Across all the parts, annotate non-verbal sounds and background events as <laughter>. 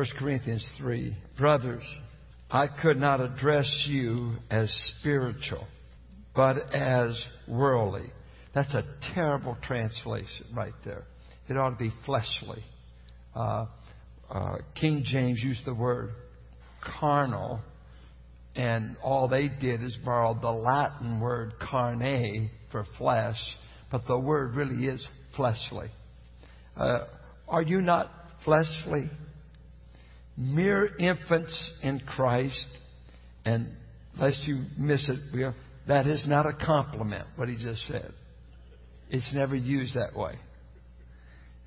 1 Corinthians 3. Brothers, I could not address you as spiritual, but as worldly. That's a terrible translation right there. It ought to be fleshly. Uh, uh, King James used the word carnal, and all they did is borrow the Latin word carne for flesh, but the word really is fleshly. Uh, are you not fleshly? Mere infants in Christ, and lest you miss it, that is not a compliment, what he just said. It's never used that way.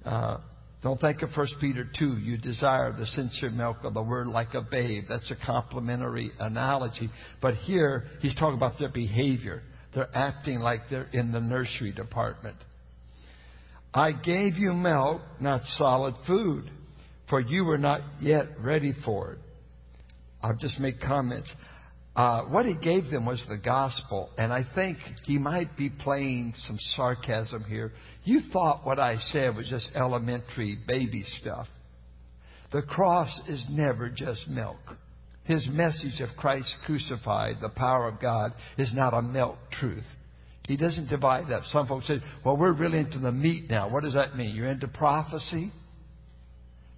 Uh, don't think of 1 Peter 2. You desire the sincere milk of the word like a babe. That's a complimentary analogy. But here, he's talking about their behavior. They're acting like they're in the nursery department. I gave you milk, not solid food, for you were not yet ready for it. I'll just make comments. Uh, what he gave them was the gospel, and I think he might be playing some sarcasm here. You thought what I said was just elementary baby stuff. The cross is never just milk. His message of Christ crucified, the power of God, is not a milk truth. He doesn't divide that. Some folks say, well, we're really into the meat now. What does that mean? You're into prophecy?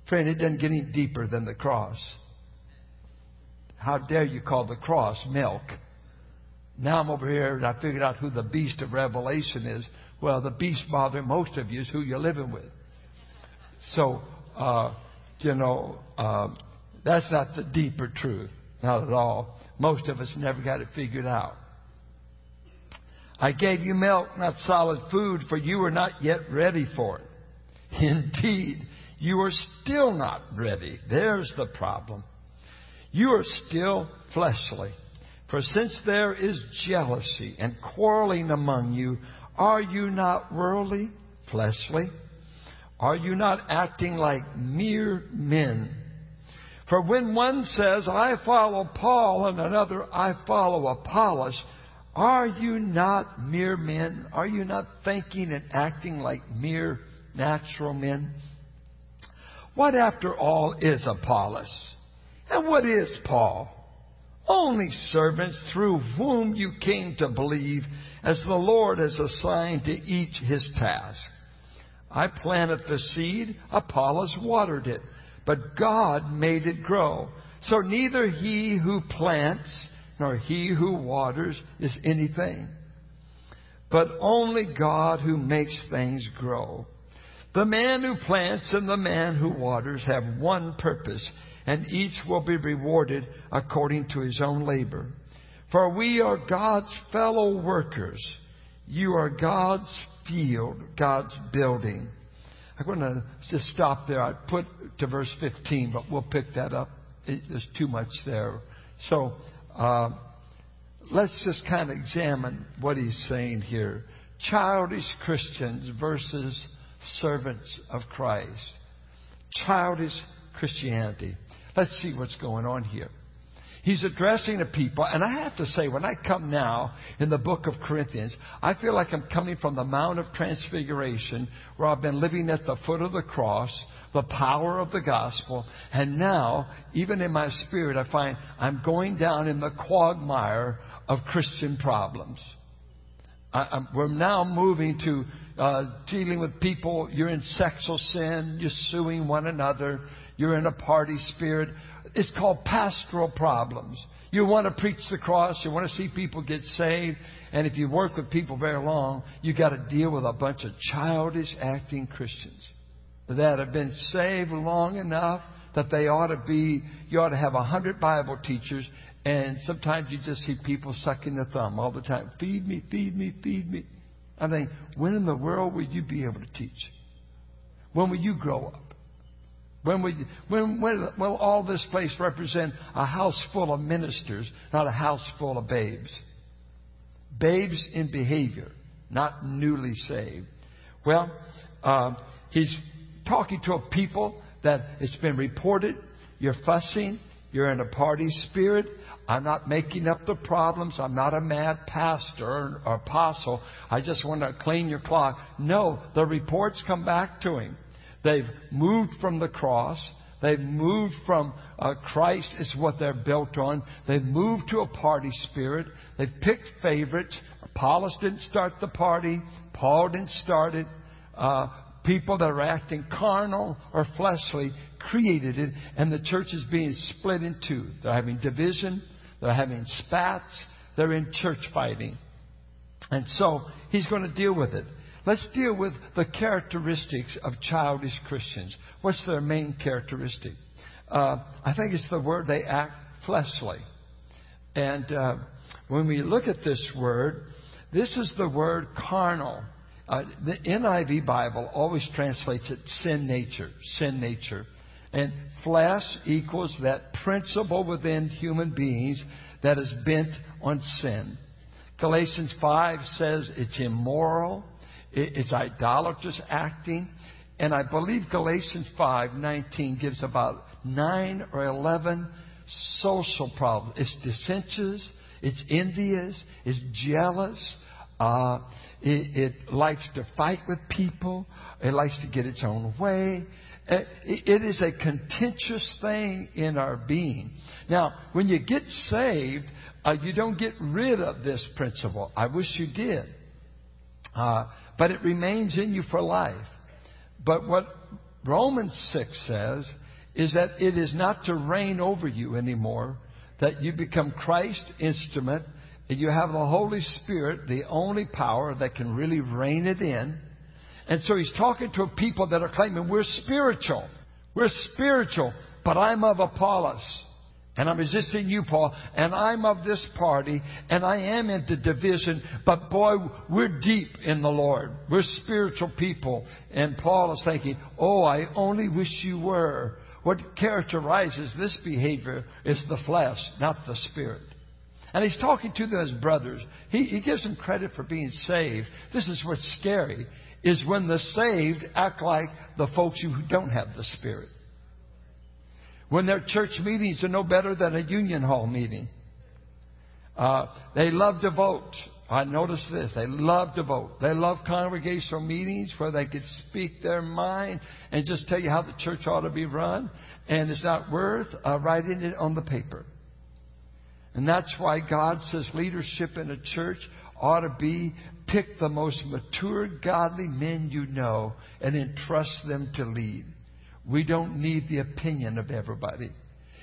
Friend, it doesn't get any deeper than the cross. How dare you call the cross milk? Now I'm over here and I figured out who the beast of Revelation is. Well, the beast bothering most of you is who you're living with. So, uh, you know, uh, that's not the deeper truth. Not at all. Most of us never got it figured out. I gave you milk, not solid food, for you were not yet ready for it. <laughs> Indeed, you are still not ready. There's the problem. You are still fleshly. For since there is jealousy and quarreling among you, are you not worldly, fleshly? Are you not acting like mere men? For when one says, I follow Paul, and another, I follow Apollos, are you not mere men? Are you not thinking and acting like mere natural men? What, after all, is Apollos? And what is Paul? Only servants through whom you came to believe, as the Lord has assigned to each his task. I planted the seed, Apollos watered it, but God made it grow. So neither he who plants nor he who waters is anything, but only God who makes things grow. The man who plants and the man who waters have one purpose and each will be rewarded according to his own labor. For we are God's fellow workers. You are God's field, God's building. I'm going to just stop there. I put to verse 15, but we'll pick that up. It, there's too much there. So uh, let's just kind of examine what he's saying here. Childish Christians versus servants of Christ. Childish Christianity. Let's see what's going on here. He's addressing the people, and I have to say, when I come now in the book of Corinthians, I feel like I'm coming from the Mount of Transfiguration, where I've been living at the foot of the cross, the power of the gospel, and now, even in my spirit, I find I'm going down in the quagmire of Christian problems. I, we're now moving to uh, dealing with people. You're in sexual sin. You're suing one another. You're in a party spirit. It's called pastoral problems. You want to preach the cross. You want to see people get saved. And if you work with people very long, you got to deal with a bunch of childish acting Christians that have been saved long enough that they ought to be, you ought to have a hundred Bible teachers and sometimes you just see people sucking their thumb all the time. Feed me, feed me, feed me. I think, when in the world will you be able to teach? When will you grow up? When will, you, when, when will all this place represent a house full of ministers, not a house full of babes? Babes in behavior, not newly saved. Well, uh, he's talking to a people that it's been reported you're fussing, you're in a party spirit. I'm not making up the problems. I'm not a mad pastor or apostle. I just want to clean your clock. No, the reports come back to him. They've moved from the cross. They've moved from uh, Christ is what they're built on. They've moved to a party spirit. They've picked favorites. Apollos didn't start the party. Paul didn't start it. Uh, people that are acting carnal or fleshly created it, and the church is being split in two. They're having division. They're having spats. They're in church fighting. And so he's going to deal with it. Let's deal with the characteristics of childish Christians. What's their main characteristic? Uh, I think it's the word they act fleshly. And uh, when we look at this word, this is the word carnal. Uh, the NIV Bible always translates it sin nature, sin nature. And flesh equals that principle within human beings that is bent on sin. Galatians 5 says it's immoral, it's idolatrous acting. And I believe Galatians 5:19 gives about 9 or 11 social problems. It's dissensions, it's envious, it's jealous, uh, it, it, likes to fight with people, it likes to get its own way. Uh, it is a contentious thing in our being. Now, when you get saved, uh, you don't get rid of this principle. I wish you did. Uh, but it remains in you for life. But what Romans 6 says is that it is not to reign over you anymore, that you become Christ's instrument, you have the Holy Spirit, the only power that can really rein it in. And so he's talking to people that are claiming we're spiritual. We're spiritual, but I'm of Apollos. And I'm resisting you, Paul. And I'm of this party. And I am into division. But boy, we're deep in the Lord. We're spiritual people. And Paul is thinking, oh, I only wish you were. What characterizes this behavior is the flesh, not the spirit. And he's talking to them as brothers. He, he gives them credit for being saved. This is what's scary, is when the saved act like the folks who don't have the spirit. When their church meetings are no better than a union hall meeting. Uh, they love to vote. I noticed this. They love to vote. They love congregational meetings where they could speak their mind and just tell you how the church ought to be run. And it's not worth uh, writing it on the paper. And that's why God says leadership in a church ought to be pick the most mature, godly men you know and entrust them to lead. We don't need the opinion of everybody.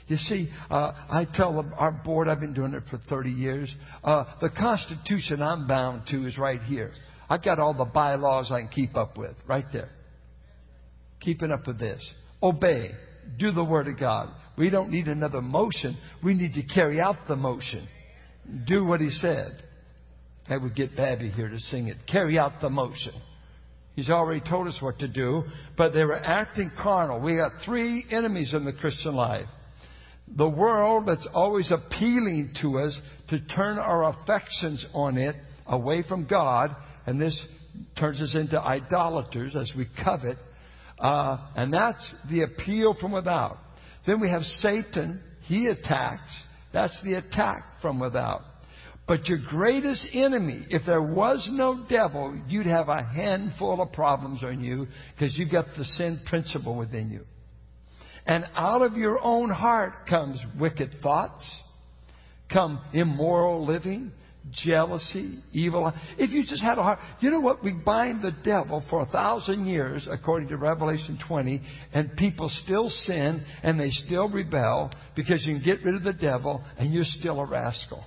You see, uh, I tell our board, I've been doing it for 30 years, uh, the Constitution I'm bound to is right here. I've got all the bylaws I can keep up with, right there. Keeping up with this. Obey. Do the Word of God. We don't need another motion. We need to carry out the motion. Do what He said. I would get Babby here to sing it. Carry out the motion. He's already told us what to do, but they were acting carnal. We got three enemies in the Christian life. The world that's always appealing to us to turn our affections on it away from God, and this turns us into idolaters as we covet, uh, and that's the appeal from without. Then we have Satan. He attacks. That's the attack from without. But your greatest enemy, if there was no devil, you'd have a handful of problems on you because you've got the sin principle within you. And out of your own heart comes wicked thoughts, come immoral living, jealousy, evil. If you just had a heart, you know what? We bind the devil for a thousand years, according to Revelation 20, and people still sin and they still rebel because you can get rid of the devil and you're still a rascal.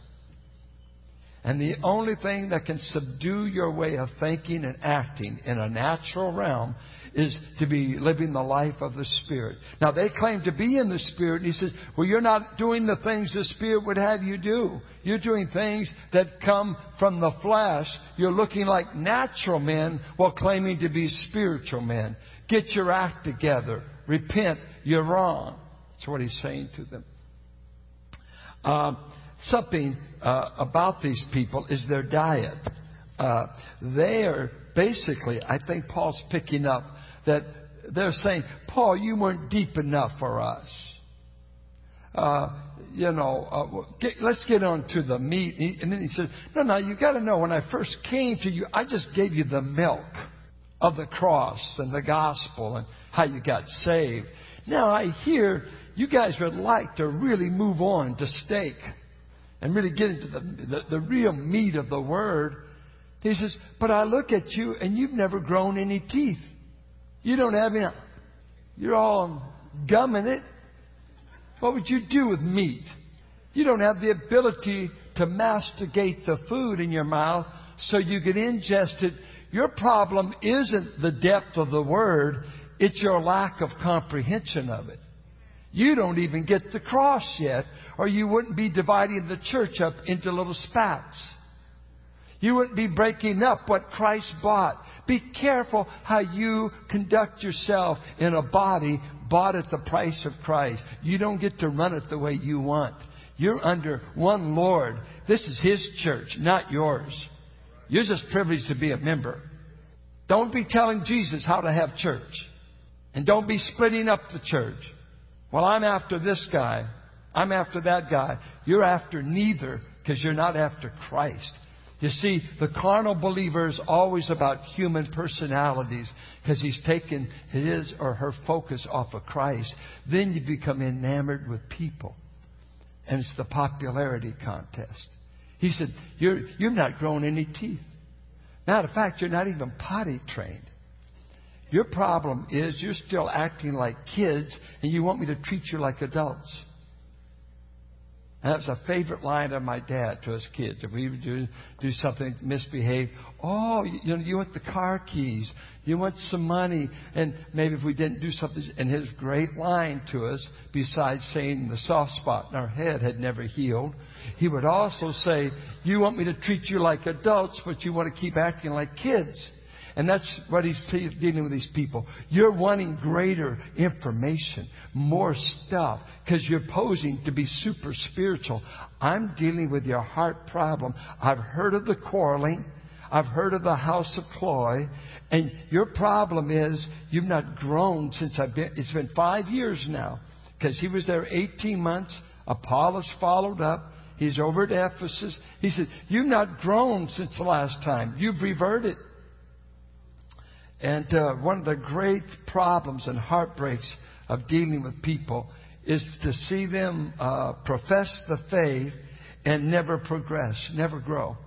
And the only thing that can subdue your way of thinking and acting in a natural realm is to be living the life of the Spirit. Now, they claim to be in the Spirit, and he says, Well, you're not doing the things the Spirit would have you do. You're doing things that come from the flesh. You're looking like natural men while claiming to be spiritual men. Get your act together. Repent. You're wrong. That's what he's saying to them. Um, something uh, about these people is their diet. Uh, they are basically, I think Paul's picking up that they're saying, Paul, you weren't deep enough for us. Uh, you know, uh, get, let's get on to the meat. And then he says, no, no, you got to know, when I first came to you, I just gave you the milk of the cross and the gospel and how you got saved. Now I hear you guys would like to really move on to steak and really get into the, the, the real meat of the word. He says, but I look at you and you've never grown any teeth. You don't have any, you're all gumming it. What would you do with meat? You don't have the ability to masticate the food in your mouth so you can ingest it. Your problem isn't the depth of the word, it's your lack of comprehension of it. You don't even get the cross yet, or you wouldn't be dividing the church up into little spats. You wouldn't be breaking up what Christ bought. Be careful how you conduct yourself in a body bought at the price of Christ. You don't get to run it the way you want. You're under one Lord. This is His church, not yours. You're just privileged to be a member. Don't be telling Jesus how to have church. And don't be splitting up the church. Well, I'm after this guy. I'm after that guy. You're after neither because you're not after Christ. You see, the carnal believer is always about human personalities because he's taken his or her focus off of Christ. Then you become enamored with people. And it's the popularity contest. He said, You're, You've not grown any teeth. Matter of fact, you're not even potty trained. Your problem is you're still acting like kids and you want me to treat you like adults. That was a favorite line of my dad to us kids. If we would do, do something, misbehave, oh, you, you know, you want the car keys, you want some money, and maybe if we didn't do something, and his great line to us, besides saying the soft spot in our head had never healed, he would also say, you want me to treat you like adults, but you want to keep acting like kids. And that's what he's dealing with these people. You're wanting greater information, more stuff, because you're posing to be super spiritual. I'm dealing with your heart problem. I've heard of the quarreling. I've heard of the house of Chloe. And your problem is you've not grown since I've been, it's been five years now. Because he was there 18 months. Apollos followed up. He's over at Ephesus. He said, You've not grown since the last time. You've reverted. And uh, one of the great problems and heartbreaks of dealing with people is to see them uh, profess the faith and never progress, never grow.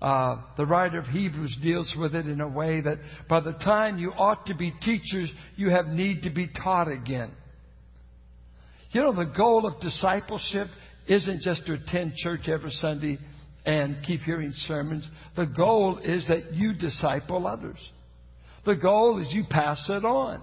Uh, the writer of Hebrews deals with it in a way that by the time you ought to be teachers, you have need to be taught again. You know, the goal of discipleship isn't just to attend church every Sunday and keep hearing sermons. The goal is that you disciple others. The goal is you pass it on.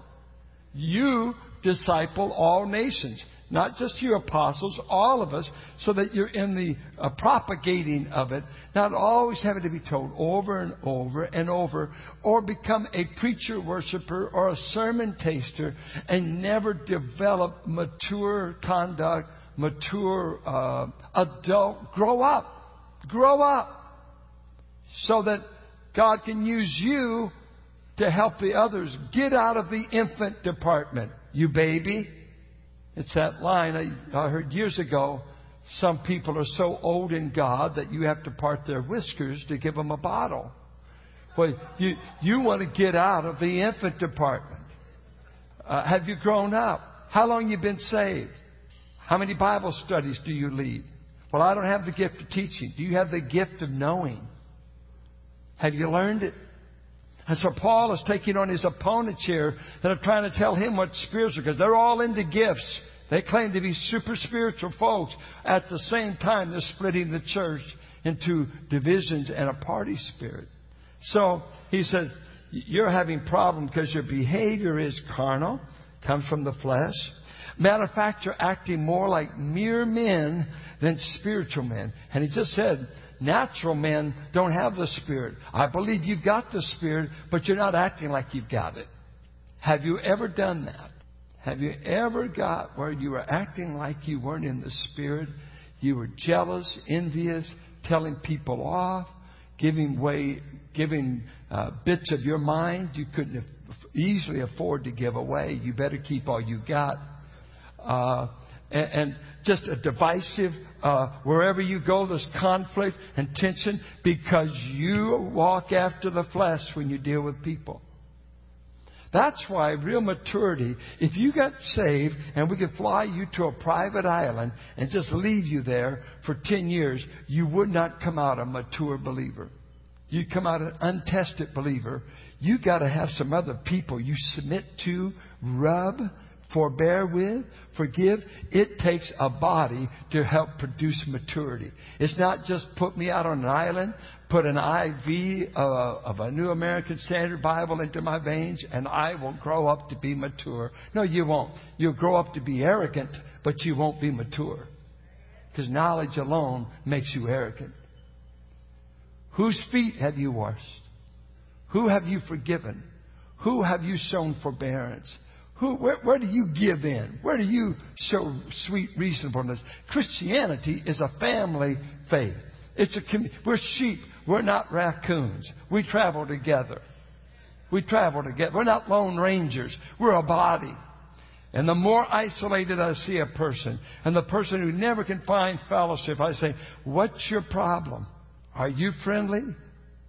You disciple all nations, not just you apostles, all of us, so that you're in the uh, propagating of it, not always having to be told over and over and over, or become a preacher worshiper or a sermon taster and never develop mature conduct, mature uh, adult. Grow up. Grow up. So that God can use you to help the others get out of the infant department. You baby. It's that line I, I heard years ago. Some people are so old in God that you have to part their whiskers to give them a bottle. Well, you, you want to get out of the infant department. Uh, have you grown up? How long you been saved? How many Bible studies do you lead? Well, I don't have the gift of teaching. Do you have the gift of knowing? Have you learned it? And so Paul is taking on his opponents here that are trying to tell him what's spiritual because they're all into gifts. They claim to be super spiritual folks. At the same time, they're splitting the church into divisions and a party spirit. So he said, you're having problem because your behavior is carnal, comes from the flesh. Matter of fact, you're acting more like mere men than spiritual men. And he just said, Natural men don't have the Spirit. I believe you've got the Spirit, but you're not acting like you've got it. Have you ever done that? Have you ever got where you were acting like you weren't in the Spirit? You were jealous, envious, telling people off, giving way, giving uh, bits of your mind you couldn't easily afford to give away. You better keep all you got. Uh, and, and just a divisive, uh, wherever you go, there's conflict and tension because you walk after the flesh when you deal with people. That's why real maturity, if you got saved and we could fly you to a private island and just leave you there for 10 years, you would not come out a mature believer. You'd come out an untested believer. You got to have some other people you submit to, rub, forbear with, forgive. It takes a body to help produce maturity. It's not just put me out on an island, put an IV uh, of a New American Standard Bible into my veins, and I will grow up to be mature. No, you won't. You'll grow up to be arrogant, but you won't be mature. Because knowledge alone makes you arrogant. Whose feet have you washed? Who have you forgiven? Who have you shown forbearance? Who, where, where do you give in? Where do you show sweet reasonableness? Christianity is a family faith. It's a we're sheep. We're not raccoons. We travel together. We travel together. We're not lone rangers. We're a body. And the more isolated I see a person, and the person who never can find fellowship, I say, What's your problem? Are you friendly?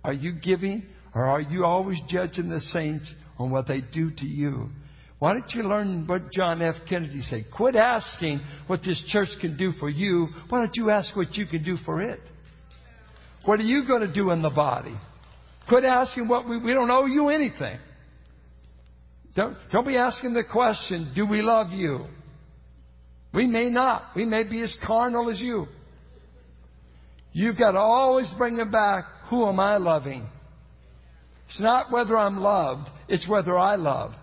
Are you giving? Or are you always judging the saints on what they do to you? Why don't you learn what John F. Kennedy said? Quit asking what this church can do for you. Why don't you ask what you can do for it? What are you going to do in the body? Quit asking what we, we don't owe you anything. Don't, don't be asking the question, do we love you? We may not. We may be as carnal as you. You've got to always bring it back, who am I loving? It's not whether I'm loved, it's whether I love.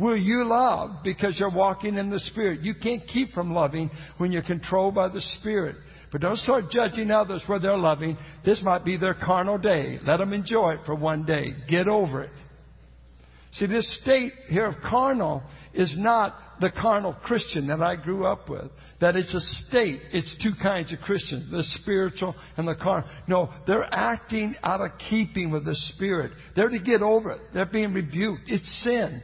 Will you love because you're walking in the Spirit? You can't keep from loving when you're controlled by the Spirit. But don't start judging others where they're loving. This might be their carnal day. Let them enjoy it for one day. Get over it. See, this state here of carnal is not the carnal Christian that I grew up with. That it's a state. It's two kinds of Christians, the spiritual and the carnal. No, they're acting out of keeping with the Spirit. They're to get over it. They're being rebuked. It's sin.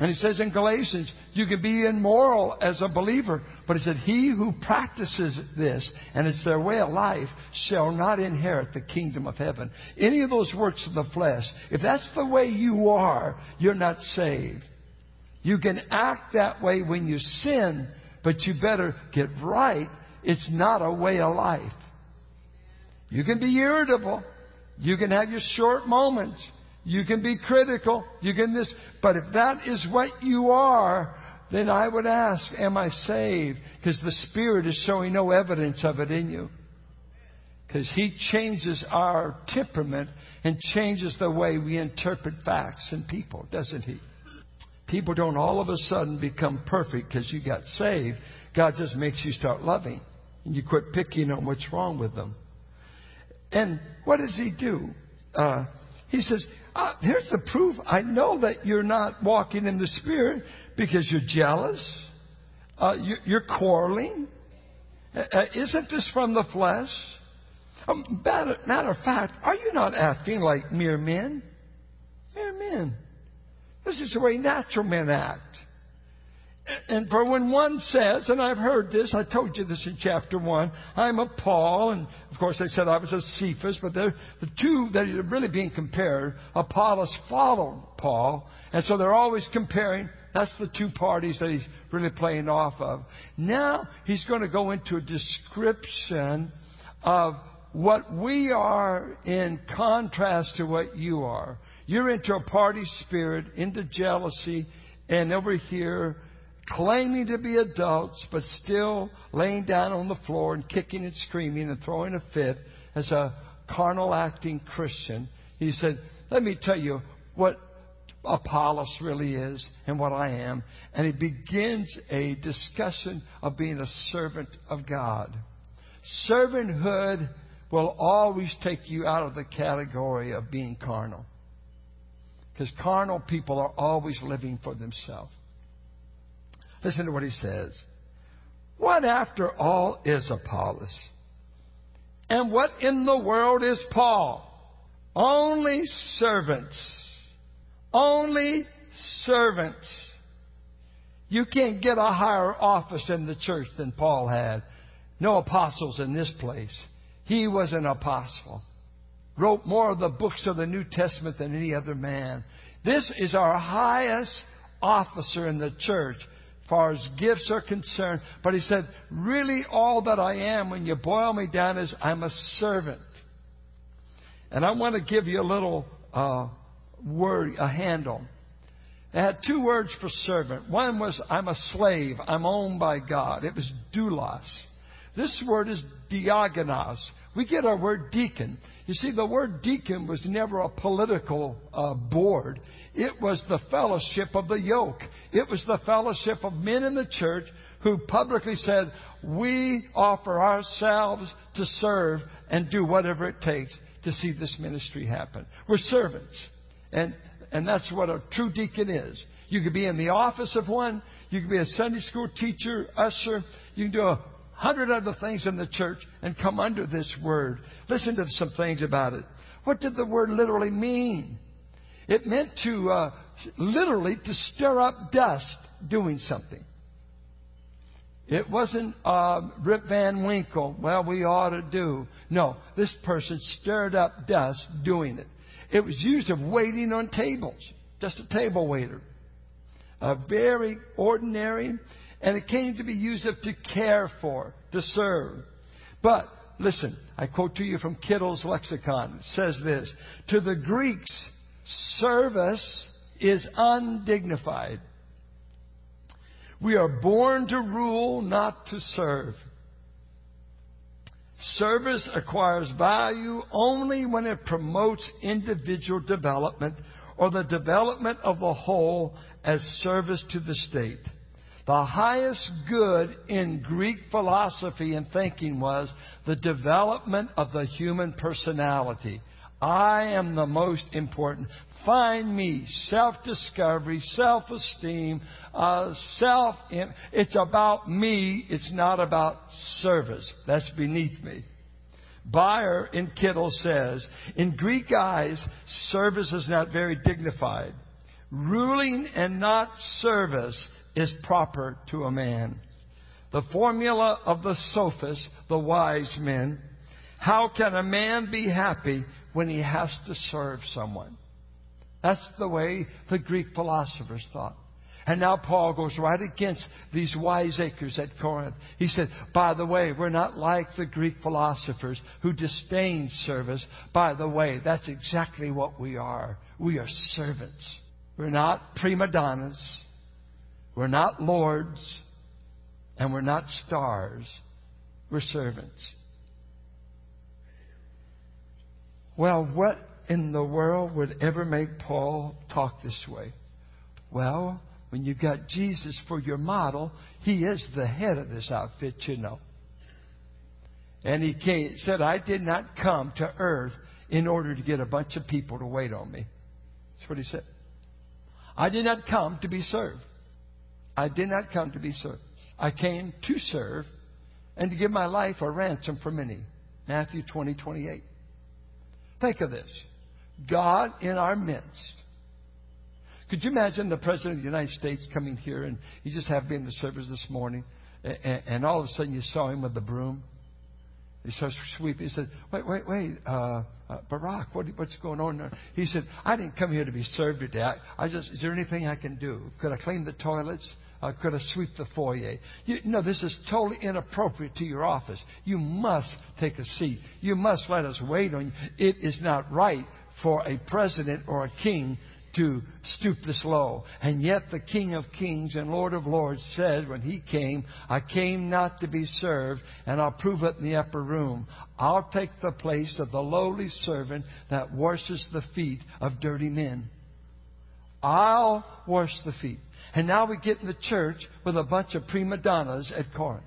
And he says in Galatians, you can be immoral as a believer, but he said, he who practices this, and it's their way of life, shall not inherit the kingdom of heaven. Any of those works of the flesh, if that's the way you are, you're not saved. You can act that way when you sin, but you better get right. It's not a way of life. You can be irritable. You can have your short moments. You can be critical. You can this. But if that is what you are, then I would ask, am I saved? Because the Spirit is showing no evidence of it in you. Because He changes our temperament and changes the way we interpret facts and people, doesn't He? People don't all of a sudden become perfect because you got saved. God just makes you start loving. And you quit picking on what's wrong with them. And what does He do? Uh, he says, uh, here's the proof. I know that you're not walking in the Spirit because you're jealous. Uh, you, you're quarreling. Uh, uh isn't this from the flesh? Um, matter, matter of fact, are you not acting like mere men? Mere men. This is the way natural men act. And for when one says, and I've heard this, I told you this in chapter one, I'm a Paul, and of course they said I was a Cephas, but the two that are really being compared. Apollos followed Paul, and so they're always comparing. That's the two parties that he's really playing off of. Now he's going to go into a description of what we are in contrast to what you are. You're into a party spirit, into jealousy, and over here, claiming to be adults, but still laying down on the floor and kicking and screaming and throwing a fit as a carnal acting Christian. He said, Let me tell you what Apollos really is and what I am. And he begins a discussion of being a servant of God. Servanthood will always take you out of the category of being carnal. Because carnal people are always living for themselves. Listen to what he says. What after all is Apollos? And what in the world is Paul? Only servants. Only servants. You can't get a higher office in the church than Paul had. No apostles in this place. He was an apostle. Wrote more of the books of the New Testament than any other man. This is our highest officer in the church far as gifts are concerned. But he said, really all that I am when you boil me down is I'm a servant. And I want to give you a little uh, word, a handle. It had two words for servant. One was, I'm a slave. I'm owned by God. It was doulos. This word is diakonos. We get our word deacon. You see, the word deacon was never a political uh, board. It was the fellowship of the yoke. It was the fellowship of men in the church who publicly said, we offer ourselves to serve and do whatever it takes to see this ministry happen. We're servants. And, and that's what a true deacon is. You could be in the office of one. You could be a Sunday school teacher, usher. You can do a hundred other things in the church and come under this word. Listen to some things about it. What did the word literally mean? It meant to uh, literally to stir up dust doing something. It wasn't uh, Rip Van Winkle, well, we ought to do. No, this person stirred up dust doing it. It was used of waiting on tables, just a table waiter. A very ordinary, and it came to be used of to care for, to serve. But listen, I quote to you from Kittel's lexicon. It says this To the Greeks, service is undignified. We are born to rule, not to serve. Service acquires value only when it promotes individual development or the development of the whole as service to the state. The highest good in Greek philosophy and thinking was the development of the human personality. I am the most important. Find me self discovery, self esteem, uh, self. It's about me. It's not about service. That's beneath me. Beyer in Kittel says, in Greek eyes, service is not very dignified. Ruling and not service is proper to a man. The formula of the sophists, the wise men, how can a man be happy when he has to serve someone? That's the way the Greek philosophers thought. And now Paul goes right against these wiseacres at Corinth. He said, by the way, we're not like the Greek philosophers who disdain service. By the way, that's exactly what we are. We are servants. We're not prima donnas. We're not lords. And we're not stars. We're servants. Well, what in the world would ever make Paul talk this way? Well, when you've got Jesus for your model, he is the head of this outfit, you know. And he came, said, I did not come to earth in order to get a bunch of people to wait on me. That's what he said. I did not come to be served. I did not come to be served. I came to serve and to give my life a ransom for many. Matthew 20, 28. Think of this. God in our midst. Could you imagine the President of the United States coming here and he just happened to be in the service this morning and, and all of a sudden you saw him with the broom? He starts sweeping. He said, "Wait, wait, wait, uh, uh, Barack, what, what's going on?" There? He said, "I didn't come here to be served today. I, I just, is there anything I can do? Could I clean the toilets? Uh, could I sweep the foyer? You, no, this is totally inappropriate to your office. You must take a seat. You must let us wait on you. It is not right for a president or a king to stoop this low. And yet the King of Kings and Lord of Lords said when he came, I came not to be served, and I'll prove it in the upper room. I'll take the place of the lowly servant that washes the feet of dirty men. I'll wash the feet. And now we get in the church with a bunch of prima donnas at Corinth.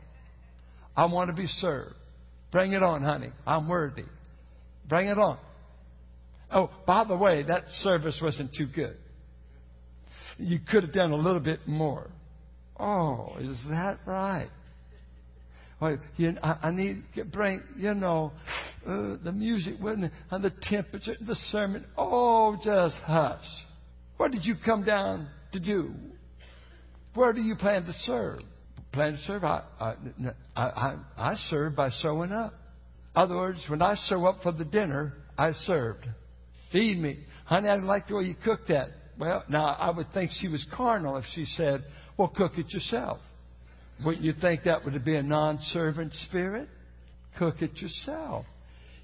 I want to be served. Bring it on, honey. I'm worthy. Bring it on. Oh, by the way, that service wasn't too good. You could have done a little bit more. Oh, is that right? Well, you, I, I need to bring, you know, uh, the music and the temperature, the sermon. Oh, just hush. What did you come down to do? Where do you plan to serve? Plan to serve? I, I, I, I serve by showing up. In other words, when I show up for the dinner, I served. Feed me. Honey, I didn't like the way you cooked that. well, now I would think she was carnal if she said, well, cook it yourself. Wouldn't you think that would be a non-servant spirit? Cook it yourself.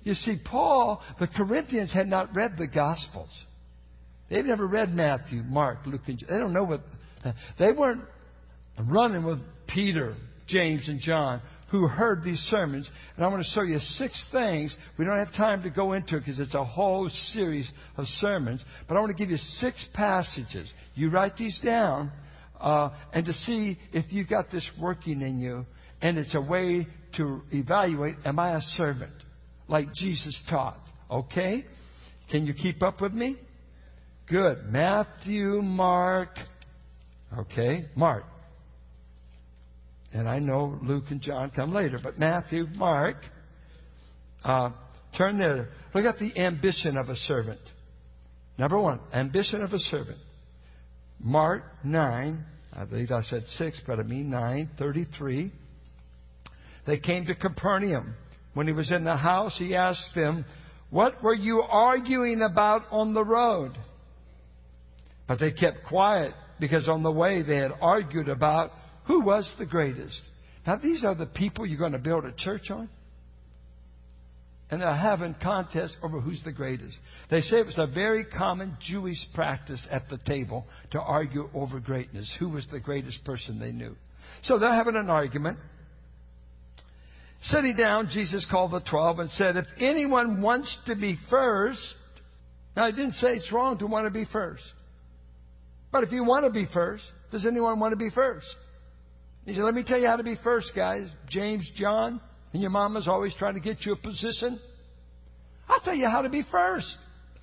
You see, Paul, the Corinthians had not read the Gospels. They've never read Matthew, Mark, Luke, and John. They don't know what. They weren't running with Peter, James, and John who heard these sermons. And I want to show you six things. We don't have time to go into it because it's a whole series of sermons. But I want to give you six passages. You write these down uh, and to see if you've got this working in you. And it's a way to evaluate am I a servant? Like Jesus taught. Okay? Can you keep up with me? Good. Matthew, Mark. Okay, Mark. And I know Luke and John come later, but Matthew, Mark, uh, turn there. Look at the ambition of a servant. Number one, ambition of a servant. Mark 9, I believe I said 6, but I mean 9, 33. They came to Capernaum. When he was in the house, he asked them, What were you arguing about on the road? But they kept quiet because on the way they had argued about who was the greatest? Now, these are the people you're going to build a church on. And they're having contests over who's the greatest. They say it was a very common Jewish practice at the table to argue over greatness. Who was the greatest person they knew? So they're having an argument. Sitting down, Jesus called the twelve and said, If anyone wants to be first, now I didn't say it's wrong to want to be first. But if you want to be first, does anyone want to be first? He said, Let me tell you how to be first, guys. James, John, and your mama's always trying to get you a position. I'll tell you how to be first.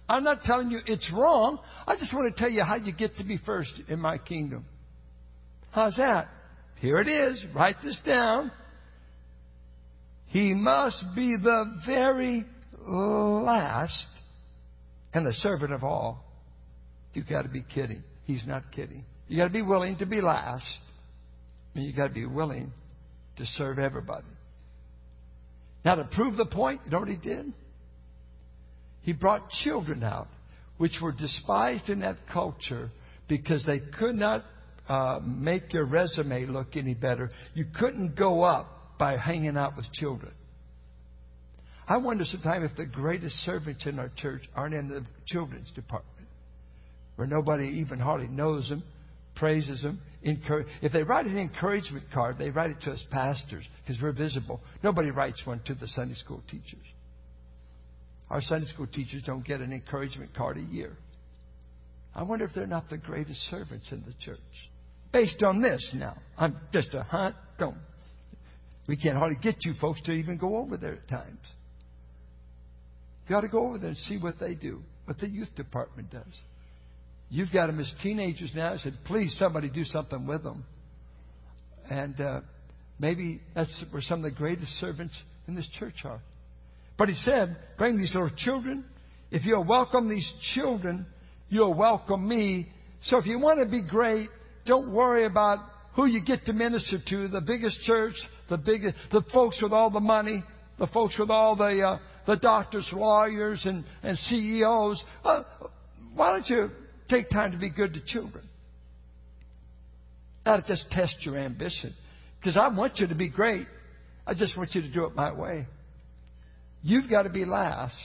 I'm not telling you it's wrong. I just want to tell you how you get to be first in my kingdom. How's that? Here it is. Write this down. He must be the very last and the servant of all. You've got to be kidding. He's not kidding. You've got to be willing to be last you've got to be willing to serve everybody. Now, to prove the point, you know what he did? He brought children out, which were despised in that culture because they could not uh, make your resume look any better. You couldn't go up by hanging out with children. I wonder sometimes if the greatest servants in our church aren't in the children's department, where nobody even hardly knows them, praises them. If they write an encouragement card, they write it to us pastors because we're visible. Nobody writes one to the Sunday school teachers. Our Sunday school teachers don't get an encouragement card a year. I wonder if they're not the greatest servants in the church. Based on this now. I'm just a hunt. Don't. We can't hardly get you folks to even go over there at times. You ought to go over there and see what they do, what the youth department does. You've got them as teenagers now. I said, please, somebody do something with them. And uh, maybe that's where some of the greatest servants in this church are. But he said, bring these little children. If you'll welcome these children, you'll welcome me. So if you want to be great, don't worry about who you get to minister to, the biggest church, the biggest, the folks with all the money, the folks with all the, uh, the doctors, lawyers, and, and CEOs. Uh, why don't you Take time to be good to children. That'll just test your ambition. Because I want you to be great. I just want you to do it my way. You've got to be last.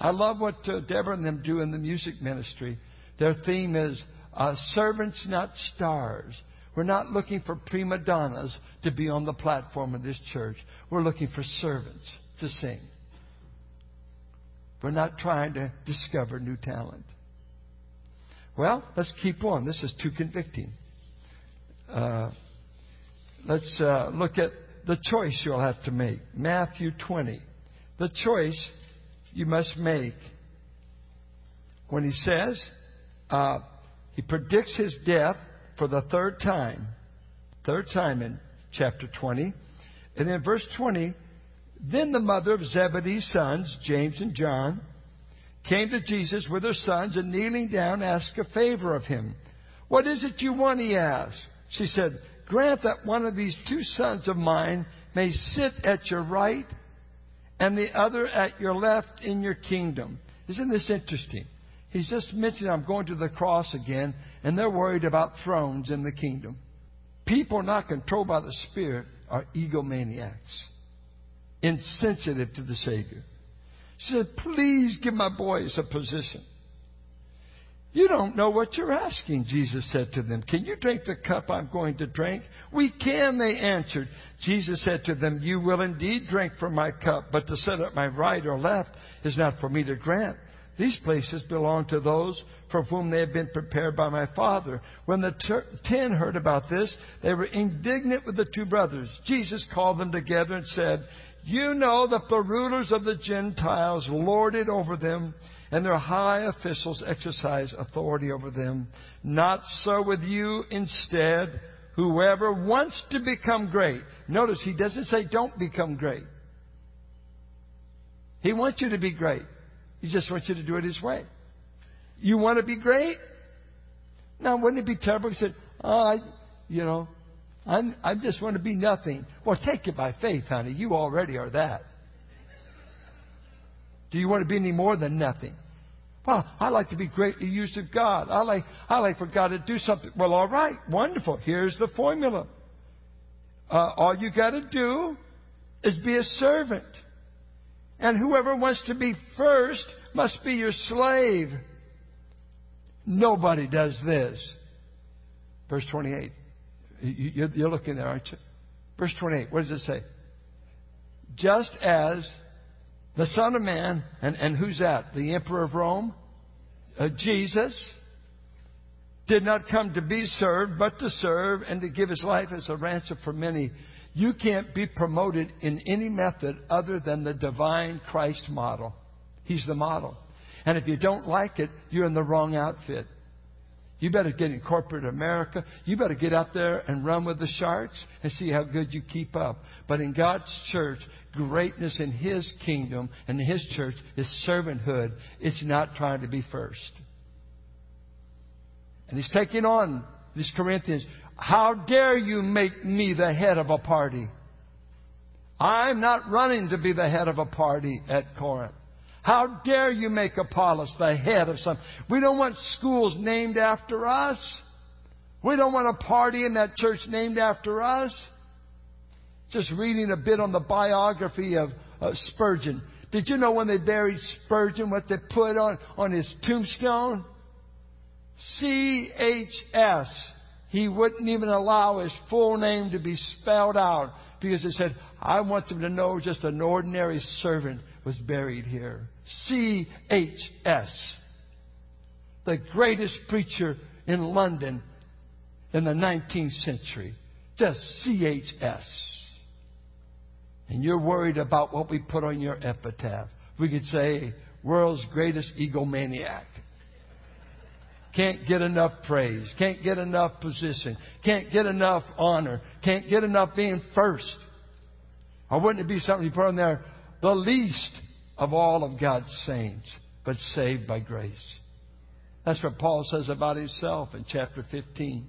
I love what uh, Deborah and them do in the music ministry. Their theme is uh, servants, not stars. We're not looking for prima donnas to be on the platform of this church. We're looking for servants to sing. We're not trying to discover new talent. Well, let's keep on. This is too convicting. Uh, let's uh, look at the choice you'll have to make. Matthew 20. The choice you must make. When he says, uh, he predicts his death for the third time. Third time in chapter 20. And in verse 20, then the mother of Zebedee's sons, James and John, came to Jesus with her sons and kneeling down asked a favor of him. What is it you want? He asked. She said, Grant that one of these two sons of mine may sit at your right and the other at your left in your kingdom. Isn't this interesting? He's just mentioning I'm going to the cross again, and they're worried about thrones in the kingdom. People not controlled by the Spirit are egomaniacs, insensitive to the Savior. She said, Please give my boys a position. You don't know what you're asking, Jesus said to them. Can you drink the cup I'm going to drink? We can, they answered. Jesus said to them, You will indeed drink from my cup, but to sit at my right or left is not for me to grant. These places belong to those for whom they have been prepared by my Father. When the ter- ten heard about this, they were indignant with the two brothers. Jesus called them together and said, You know that the rulers of the Gentiles lord it over them and their high officials exercise authority over them. Not so with you instead. Whoever wants to become great. Notice he doesn't say don't become great. He wants you to be great. He just wants you to do it his way. You want to be great? Now, wouldn't it be terrible if he said, oh, I, you know, I'm, I just want to be nothing. Well, take it by faith, honey. You already are that. Do you want to be any more than nothing? Well, I like to be greatly used of God. I like, I like for God to do something. Well, all right, wonderful. Here's the formula. Uh, all you got to do is be a servant. And whoever wants to be first must be your slave. Nobody does this. Verse 28. You're looking there, aren't you? Verse 28. What does it say? Just as the Son of Man, and, and who's that? The Emperor of Rome? Uh, Jesus did not come to be served, but to serve and to give his life as a ransom for many. You can't be promoted in any method other than the divine Christ model. He's the model. And if you don't like it, you're in the wrong outfit. You better get in corporate America. You better get out there and run with the sharks and see how good you keep up. But in God's church, greatness in His kingdom and His church is servanthood. It's not trying to be first. And He's taking on these Corinthians. How dare you make me the head of a party? I'm not running to be the head of a party at Corinth. How dare you make Apollos the head of some? We don't want schools named after us. We don't want a party in that church named after us. Just reading a bit on the biography of uh, Spurgeon. Did you know when they buried Spurgeon what they put on, on his tombstone? C-H-S. He wouldn't even allow his full name to be spelled out because he said, I want them to know just an ordinary servant was buried here. C.H.S. The greatest preacher in London in the 19th century. Just C.H.S. And you're worried about what we put on your epitaph. We could say, world's greatest egomaniac. Can't get enough praise. Can't get enough position. Can't get enough honor. Can't get enough being first. Or wouldn't it be something you put on there? The least of all of God's saints, but saved by grace. That's what Paul says about himself in chapter 15.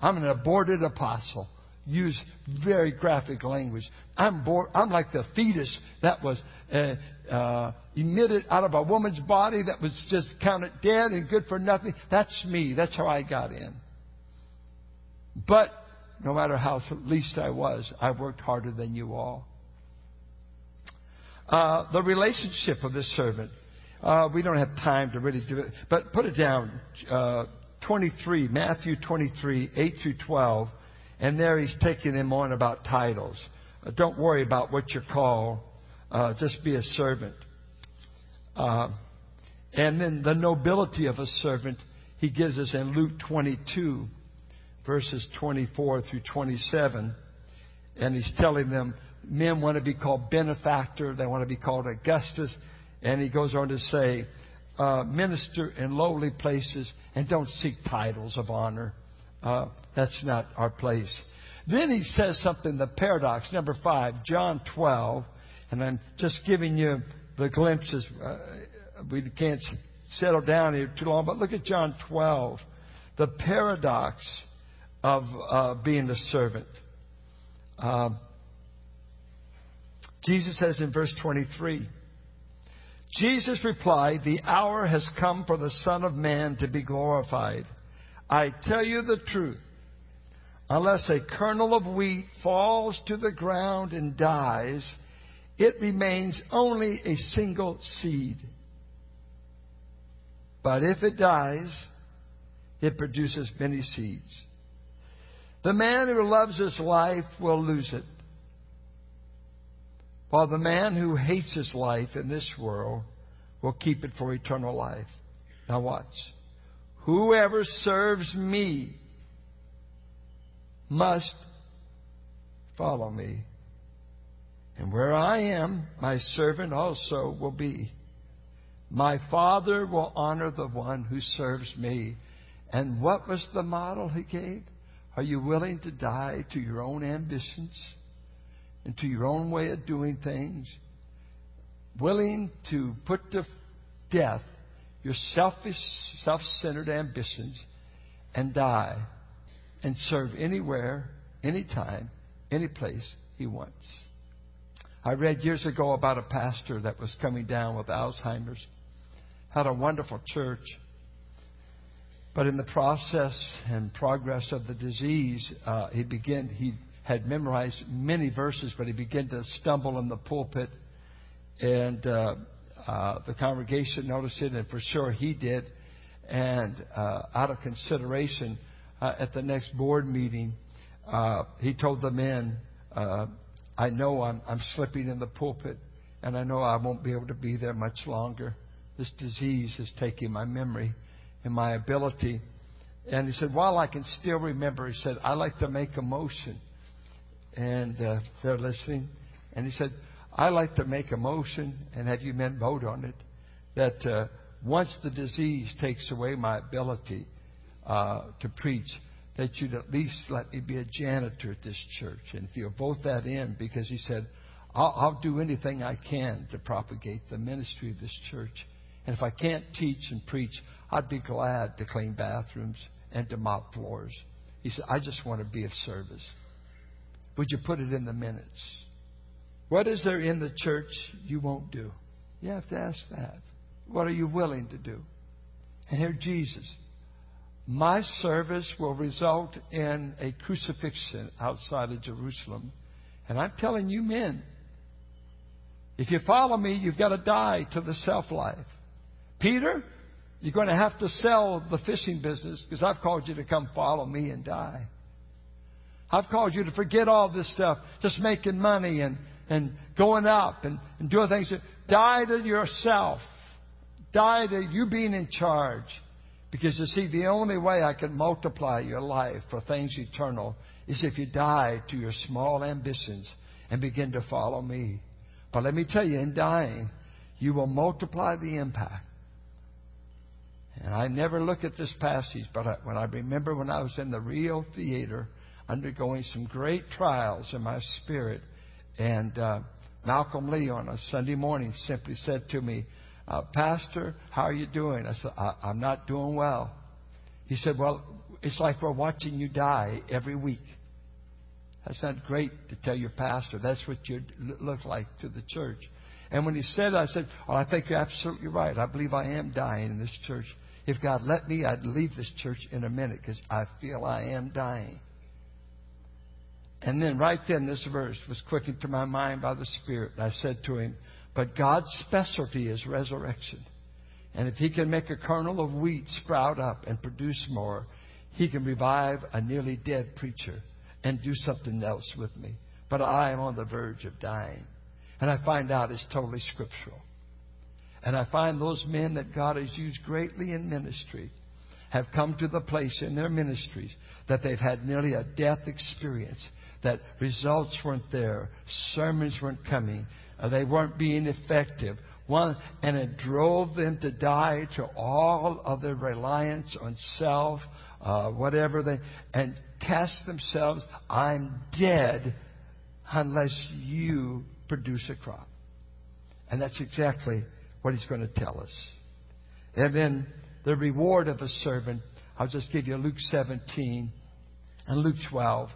I'm an aborted apostle. Use very graphic language. I'm, born, I'm like the fetus that was uh, uh, emitted out of a woman's body that was just counted dead and good for nothing. That's me. That's how I got in. But no matter how least I was, I worked harder than you all. Uh, the relationship of this servant. Uh, we don't have time to really do it, but put it down. Uh, 23, Matthew 23, 8 through 12. And there he's taking them on about titles. Uh, don't worry about what you're called. Uh, just be a servant. Uh, and then the nobility of a servant he gives us in Luke 22, verses 24 through 27. And he's telling them men want to be called benefactor, they want to be called Augustus. And he goes on to say, uh, minister in lowly places and don't seek titles of honor. Uh, that's not our place. Then he says something, the paradox, number five, John 12, and I'm just giving you the glimpses. Uh, we can't settle down here too long, but look at John 12, the paradox of uh, being a servant. Um, Jesus says in verse 23, Jesus replied, The hour has come for the Son of Man to be glorified. I tell you the truth. Unless a kernel of wheat falls to the ground and dies, it remains only a single seed. But if it dies, it produces many seeds. The man who loves his life will lose it, while the man who hates his life in this world will keep it for eternal life. Now watch. Whoever serves me must follow me. And where I am, my servant also will be. My Father will honor the one who serves me. And what was the model he gave? Are you willing to die to your own ambitions and to your own way of doing things? Willing to put to death your selfish, self centered ambitions and die and serve anywhere, anytime, any place he wants. I read years ago about a pastor that was coming down with Alzheimer's, had a wonderful church, but in the process and progress of the disease, uh, he began, he had memorized many verses, but he began to stumble in the pulpit. And uh, uh, the congregation noticed it, and for sure he did. And uh, out of consideration, uh, at the next board meeting, uh, he told the men, uh, I know I'm, I'm slipping in the pulpit, and I know I won't be able to be there much longer. This disease is taking my memory and my ability. And he said, while I can still remember, he said, I like to make a motion. And uh, they're listening. And he said, I like to make a motion and have you men vote on it that uh, once the disease takes away my ability uh, to preach, that you'd at least let me be a janitor at this church. And if you vote that in, because he said, I'll, I'll do anything I can to propagate the ministry of this church. And if I can't teach and preach, I'd be glad to clean bathrooms and to mop floors. He said, I just want to be of service. Would you put it in the minutes? What is there in the church you won't do? You have to ask that. What are you willing to do? And here, Jesus. My service will result in a crucifixion outside of Jerusalem. And I'm telling you, men, if you follow me, you've got to die to the self life. Peter, you're going to have to sell the fishing business because I've called you to come follow me and die. I've called you to forget all this stuff, just making money and, and going up and, and doing things. Die to yourself. Die to you being in charge. Because you see, the only way I can multiply your life for things eternal is if you die to your small ambitions and begin to follow me. But let me tell you, in dying, you will multiply the impact. And I never look at this passage, but I, when I remember when I was in the real theater undergoing some great trials in my spirit, and uh, Malcolm Lee on a Sunday morning simply said to me, uh, Pastor, how are you doing? I said, I, I'm not doing well. He said, Well, it's like we're watching you die every week. That's not great to tell your pastor. That's what you look like to the church. And when he said, that, I said, Oh, I think you're absolutely right. I believe I am dying in this church. If God let me, I'd leave this church in a minute because I feel I am dying. And then right then, this verse was quickened to my mind by the Spirit. I said to him, But God's specialty is resurrection. And if He can make a kernel of wheat sprout up and produce more, He can revive a nearly dead preacher and do something else with me. But I am on the verge of dying. And I find out it's totally scriptural. And I find those men that God has used greatly in ministry have come to the place in their ministries that they've had nearly a death experience, that results weren't there, sermons weren't coming, uh, they weren't being effective. One, and it drove them to die to all of their reliance on self, uh, whatever they, and cast themselves, I'm dead unless you produce a crop. And that's exactly what he's going to tell us. And then the reward of a servant, I'll just give you Luke 17 and Luke 12.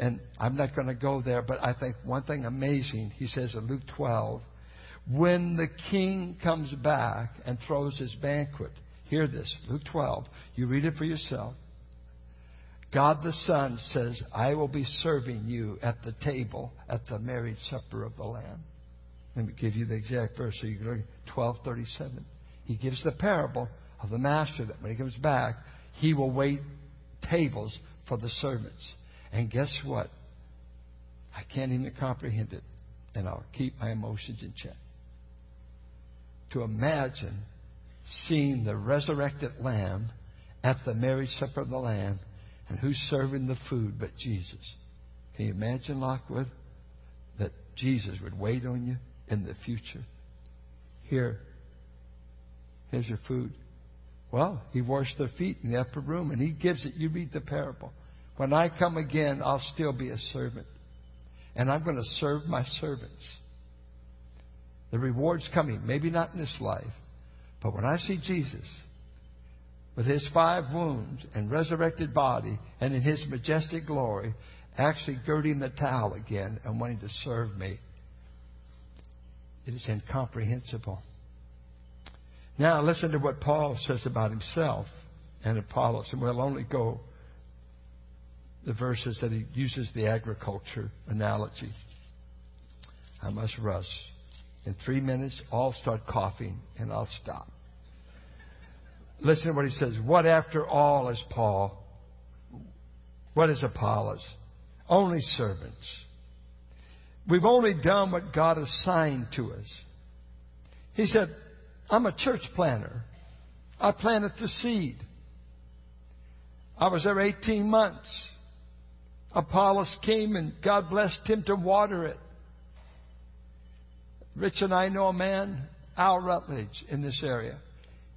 And I'm not going to go there, but I think one thing amazing, he says in Luke 12, When the king comes back and throws his banquet, hear this, Luke 12, you read it for yourself. God the Son says, I will be serving you at the table at the marriage supper of the Lamb. Let me give you the exact verse so you can Luke 1237. He gives the parable of the master that when he comes back, he will wait tables for the servants. And guess what? I can't even comprehend it, and I'll keep my emotions in check. To imagine seeing the resurrected Lamb at the marriage supper of the Lamb, and who's serving the food but Jesus? Can you imagine, Lockwood, that Jesus would wait on you in the future? Here, here's your food. Well, he washed their feet in the upper room, and he gives it. You read the parable. When I come again, I'll still be a servant. And I'm going to serve my servants. The reward's coming. Maybe not in this life. But when I see Jesus with his five wounds and resurrected body and in his majestic glory, actually girding the towel again and wanting to serve me, it is incomprehensible. Now, listen to what Paul says about himself and Apollos, and we'll only go the verses that he uses the agriculture analogy. I must rush. In three minutes, all start coughing, and I'll stop. Listen to what he says. What after all is Paul? What is Apollos? Only servants. We've only done what God assigned to us. He said, I'm a church planter. I planted the seed. I was there 18 months. Apollos came and God blessed him to water it. Rich and I know a man, Al Rutledge, in this area.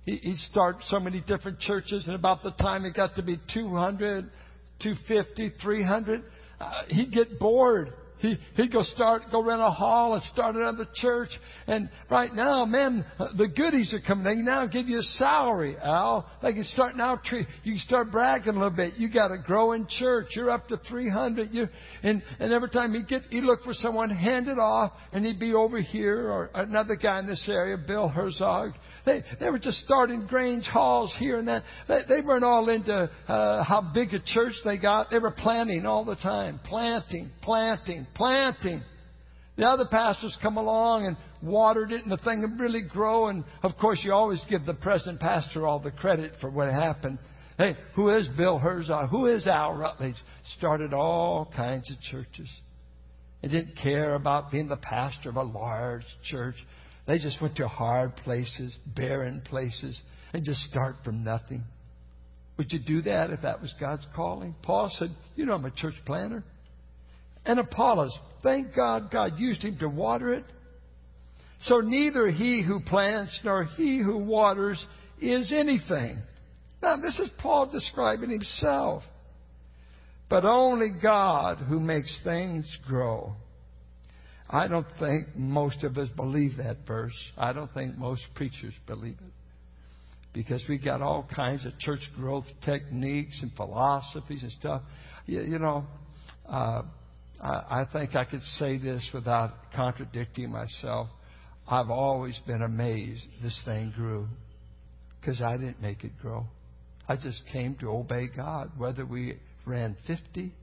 He, he started so many different churches, and about the time it got to be 200, 250, 300, uh, he'd get bored. He, he'd go start, go rent a hall and start another church. And right now, man, the goodies are coming. They now give you a salary, Al. They can start now, you can start bragging a little bit. You got a growing church. You're up to 300. You, and, and every time he'd get, he'd look for someone, hand it off, and he'd be over here or another guy in this area, Bill Herzog. They, they were just starting Grange halls here and that. They, they weren't all into uh, how big a church they got. They were planting all the time. Planting, planting, planting. The other pastors come along and watered it and the thing would really grow. And of course, you always give the present pastor all the credit for what happened. Hey, who is Bill Herzog? Who is Al Rutledge? Started all kinds of churches. They didn't care about being the pastor of a large church. They just went to hard places, barren places, and just start from nothing. Would you do that if that was God's calling? Paul said, You know, I'm a church planter. And Apollos, thank God God used him to water it. So neither he who plants nor he who waters is anything. Now, this is Paul describing himself. But only God who makes things grow. I don't think most of us believe that verse. I don't think most preachers believe it. Because we got all kinds of church growth techniques and philosophies and stuff. You, you know, uh, I, I think I could say this without contradicting myself. I've always been amazed this thing grew because I didn't make it grow. I just came to obey God, whether we ran 50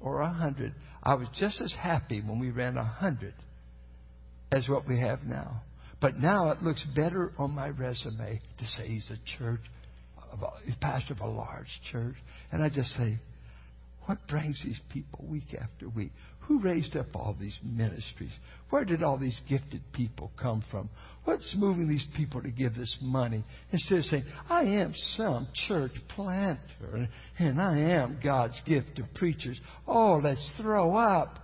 or a 100. I was just as happy when we ran a 100 as what we have now. But now it looks better on my resume to say he's a church, he's pastor of a large church. And I just say, what brings these people week after week? Who raised up all these ministries? Where did all these gifted people come from? What's moving these people to give this money? Instead of saying, I am some church planter and I am God's gift to preachers. Oh, let's throw up.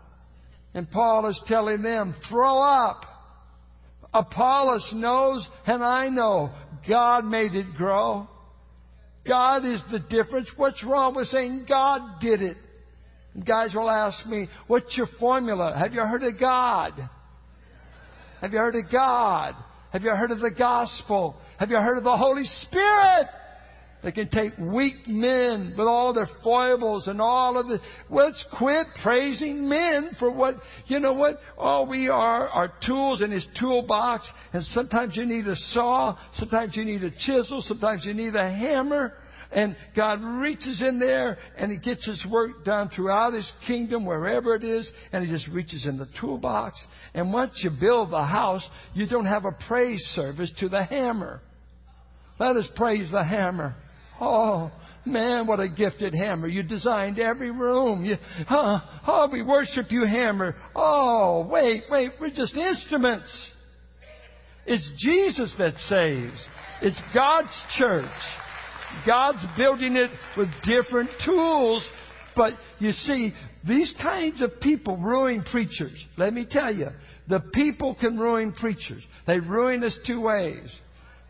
And Paul is telling them, throw up. Apollos knows and I know God made it grow. God is the difference. What's wrong with saying God did it? And guys will ask me, what's your formula? Have you heard of God? Have you heard of God? Have you heard of the gospel? Have you heard of the Holy Spirit? They can take weak men with all their foibles and all of the. Let's quit praising men for what, you know what? All we are are tools in His toolbox. And sometimes you need a saw. Sometimes you need a chisel. Sometimes you need a hammer. And God reaches in there and He gets His work done throughout His kingdom, wherever it is, and He just reaches in the toolbox. And once you build the house, you don't have a praise service to the hammer. Let us praise the hammer. Oh, man, what a gifted hammer. You designed every room. You, oh, oh, we worship you, hammer. Oh, wait, wait, we're just instruments. It's Jesus that saves. It's God's church. God's building it with different tools. But you see, these kinds of people ruin preachers. Let me tell you, the people can ruin preachers. They ruin us two ways.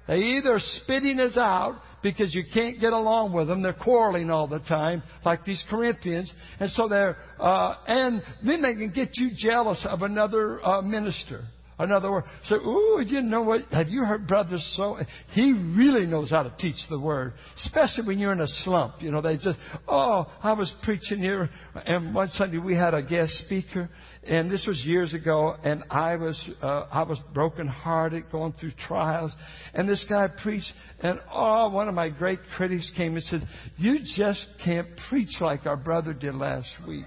They either spitting us out because you can't get along with them. They're quarreling all the time, like these Corinthians, and so they're uh, and then they can get you jealous of another uh, minister. Another word. So, ooh, you know what? Have you heard Brother So? He really knows how to teach the word, especially when you're in a slump. You know, they just, oh, I was preaching here, and one Sunday we had a guest speaker, and this was years ago, and I was, uh, I was brokenhearted, going through trials, and this guy preached, and oh, one of my great critics came and said, "You just can't preach like our brother did last week."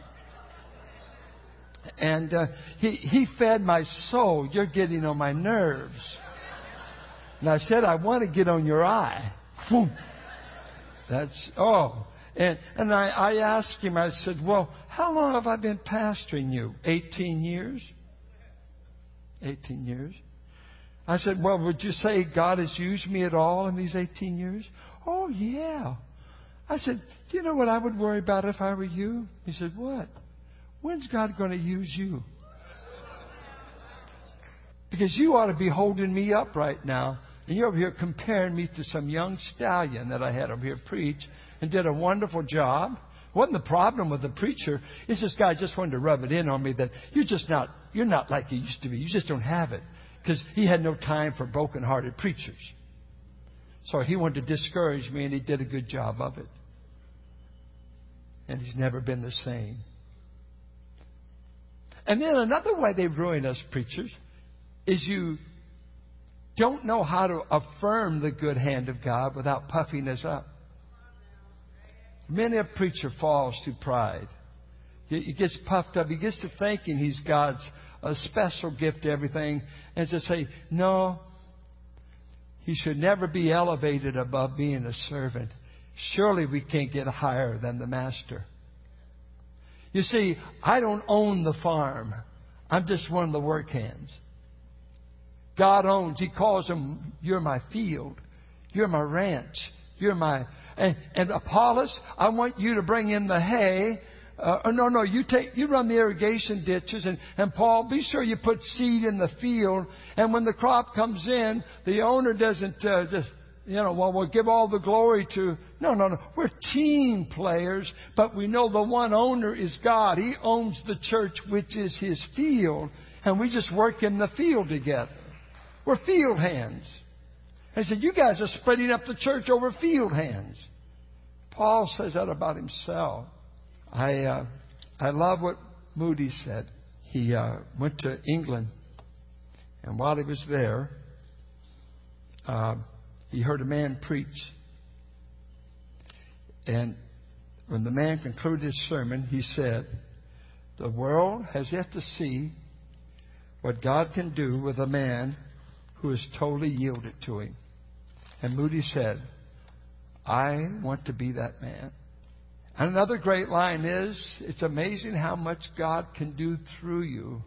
And uh, he, he fed my soul. You're getting on my nerves. And I said, I want to get on your eye. That's, oh. And, and I, I asked him, I said, Well, how long have I been pastoring you? 18 years? 18 years. I said, Well, would you say God has used me at all in these 18 years? Oh, yeah. I said, Do you know what I would worry about if I were you? He said, What? When's God going to use you? Because you ought to be holding me up right now. And you're over here comparing me to some young stallion that I had over here preach and did a wonderful job. Wasn't the problem with the preacher? Is this guy just wanted to rub it in on me that you're just not, you're not like you used to be. You just don't have it. Because he had no time for broken-hearted preachers. So he wanted to discourage me and he did a good job of it. And he's never been the same. And then another way they ruin us preachers is you don't know how to affirm the good hand of God without puffing us up. Many a preacher falls to pride. He gets puffed up. He gets to thinking he's God's a special gift to everything, and to say, no, he should never be elevated above being a servant. Surely we can't get higher than the master. You see, I don't own the farm. I'm just one of the work hands. God owns. He calls them, you're my field. You're my ranch. You're my, and, and Apollos, I want you to bring in the hay. Uh, oh, no, no, you take, you run the irrigation ditches and, and Paul, be sure you put seed in the field. And when the crop comes in, the owner doesn't uh, just you know, well, we'll give all the glory to. No, no, no. We're team players, but we know the one owner is God. He owns the church, which is his field, and we just work in the field together. We're field hands. I said, You guys are spreading up the church over field hands. Paul says that about himself. I, uh, I love what Moody said. He uh, went to England, and while he was there, uh, he heard a man preach. And when the man concluded his sermon, he said, The world has yet to see what God can do with a man who is totally yielded to him. And Moody said, I want to be that man. And another great line is it's amazing how much God can do through you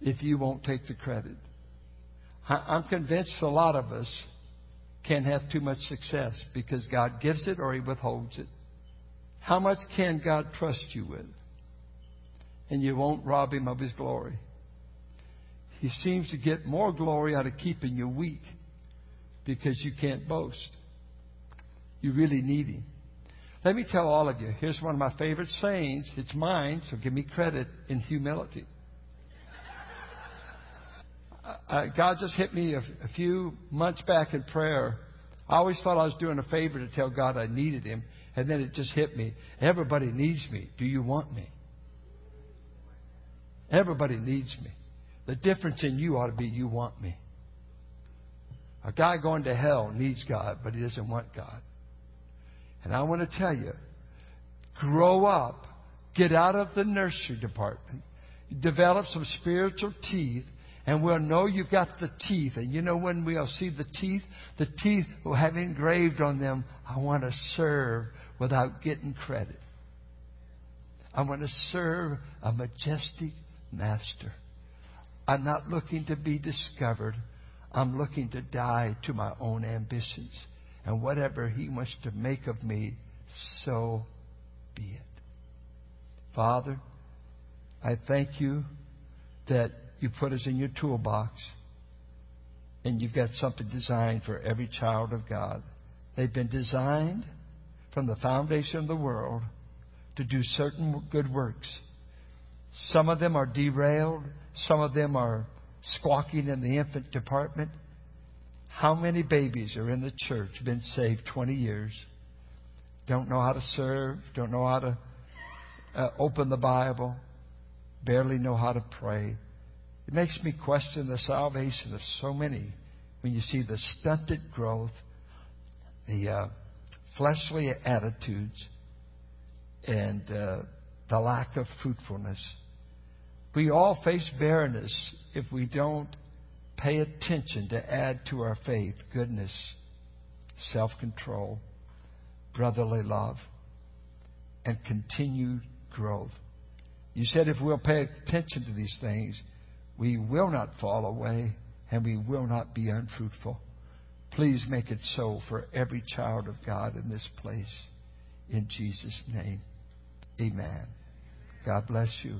if you won't take the credit. I'm convinced a lot of us can't have too much success because God gives it or He withholds it. How much can God trust you with? And you won't rob Him of His glory. He seems to get more glory out of keeping you weak because you can't boast. You really need Him. Let me tell all of you here's one of my favorite sayings. It's mine, so give me credit in humility. Uh, God just hit me a, a few months back in prayer. I always thought I was doing a favor to tell God I needed Him, and then it just hit me. Everybody needs me. Do you want me? Everybody needs me. The difference in you ought to be you want me. A guy going to hell needs God, but he doesn't want God. And I want to tell you, grow up, get out of the nursery department, develop some spiritual teeth, and we'll know you've got the teeth. And you know when we'll see the teeth? The teeth will have engraved on them, I want to serve without getting credit. I want to serve a majestic master. I'm not looking to be discovered. I'm looking to die to my own ambitions. And whatever He wants to make of me, so be it. Father, I thank you that you put us in your toolbox and you've got something designed for every child of God. They've been designed from the foundation of the world to do certain good works. Some of them are derailed, some of them are squawking in the infant department. How many babies are in the church, been saved 20 years, don't know how to serve, don't know how to uh, open the Bible, barely know how to pray? It makes me question the salvation of so many when you see the stunted growth, the uh, fleshly attitudes, and uh, the lack of fruitfulness. We all face barrenness if we don't pay attention to add to our faith goodness, self control, brotherly love, and continued growth. You said if we'll pay attention to these things, we will not fall away and we will not be unfruitful. Please make it so for every child of God in this place. In Jesus' name, amen. God bless you.